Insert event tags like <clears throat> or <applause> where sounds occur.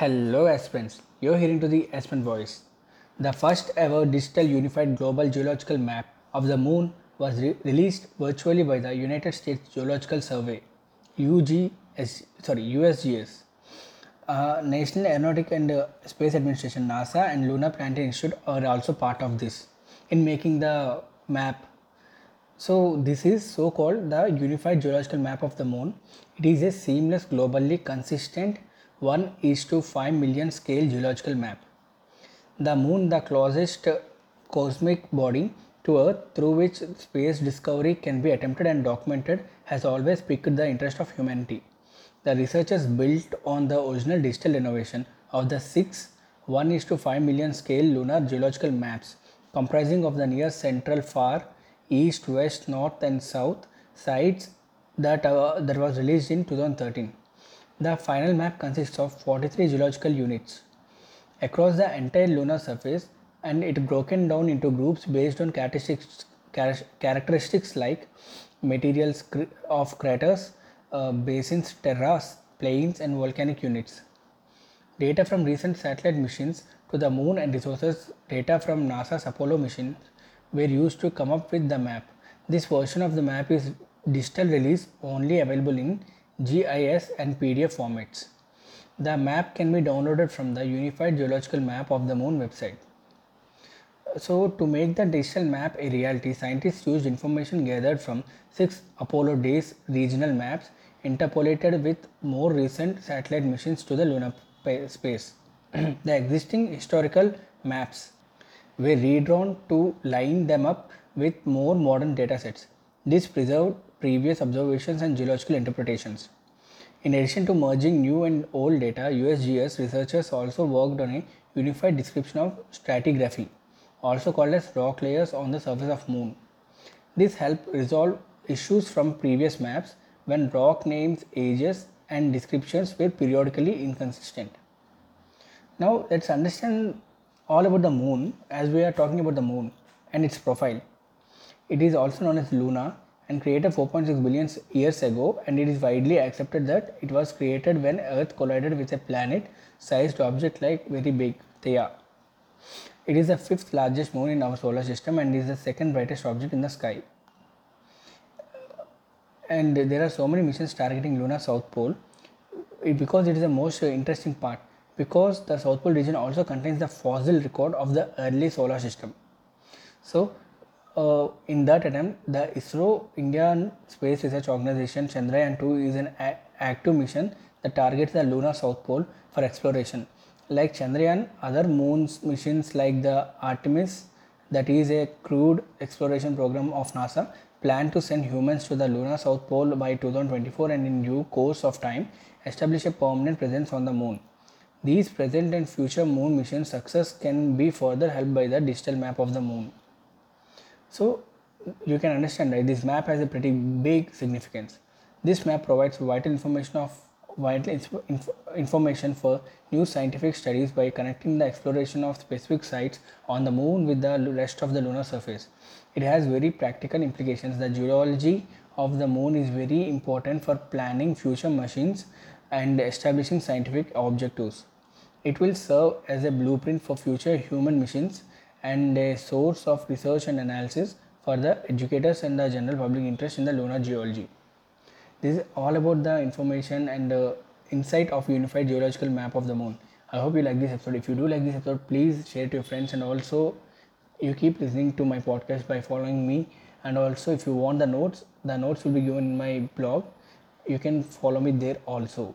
Hello aspirants, you're hearing to the Aspirant Voice. The first ever digital unified global geological map of the moon was re- released virtually by the United States Geological Survey, UGS, sorry, USGS. Uh, National Aeronautic and uh, Space Administration NASA and Lunar Planetary Institute are also part of this in making the map so this is so called the unified geological map of the moon. It is a seamless globally consistent 1 is to 5 million scale geological map. The moon the closest cosmic body to earth through which space discovery can be attempted and documented has always piqued the interest of humanity. The researchers built on the original digital innovation of the six 1 is to 5 million scale lunar geological maps comprising of the near central far east, west, north, and south sites that, uh, that was released in 2013. The final map consists of 43 geological units across the entire lunar surface and it broken down into groups based on characteristics, characteristics like materials of craters, uh, basins, terras, plains, and volcanic units. Data from recent satellite missions to the moon and resources data from NASA's Apollo missions were used to come up with the map. This version of the map is digital release only available in GIS and PDF formats. The map can be downloaded from the Unified Geological Map of the Moon website. So, to make the digital map a reality, scientists used information gathered from six Apollo days regional maps interpolated with more recent satellite missions to the lunar space. <clears throat> the existing historical maps were redrawn to line them up with more modern datasets. This preserved previous observations and geological interpretations. In addition to merging new and old data, USGS researchers also worked on a unified description of stratigraphy, also called as rock layers on the surface of moon. This helped resolve issues from previous maps when rock names, ages and descriptions were periodically inconsistent. Now let's understand all about the moon as we are talking about the moon and its profile. It is also known as Luna and created 4.6 billion years ago and it is widely accepted that it was created when earth collided with a planet sized object like very big Theia. It is the fifth largest moon in our solar system and is the second brightest object in the sky. And there are so many missions targeting Lunar South Pole because it is the most interesting part because the South Pole region also contains the fossil record of the early solar system. So, uh, in that attempt, the ISRO Indian Space Research Organization Chandrayaan 2 is an a- active mission that targets the lunar South Pole for exploration. Like Chandrayaan, other moons missions like the Artemis, that is a crewed exploration program of NASA, plan to send humans to the lunar South Pole by 2024 and in due course of time establish a permanent presence on the moon. These present and future moon mission success can be further helped by the digital map of the moon. So you can understand that this map has a pretty big significance. This map provides vital information of vital inf- information for new scientific studies by connecting the exploration of specific sites on the moon with the rest of the lunar surface. It has very practical implications. The geology of the moon is very important for planning future machines and establishing scientific objectives. It will serve as a blueprint for future human missions and a source of research and analysis for the educators and the general public interest in the lunar geology. This is all about the information and the insight of unified geological map of the moon. I hope you like this episode. If you do like this episode, please share it to your friends and also you keep listening to my podcast by following me. And also, if you want the notes, the notes will be given in my blog. You can follow me there also.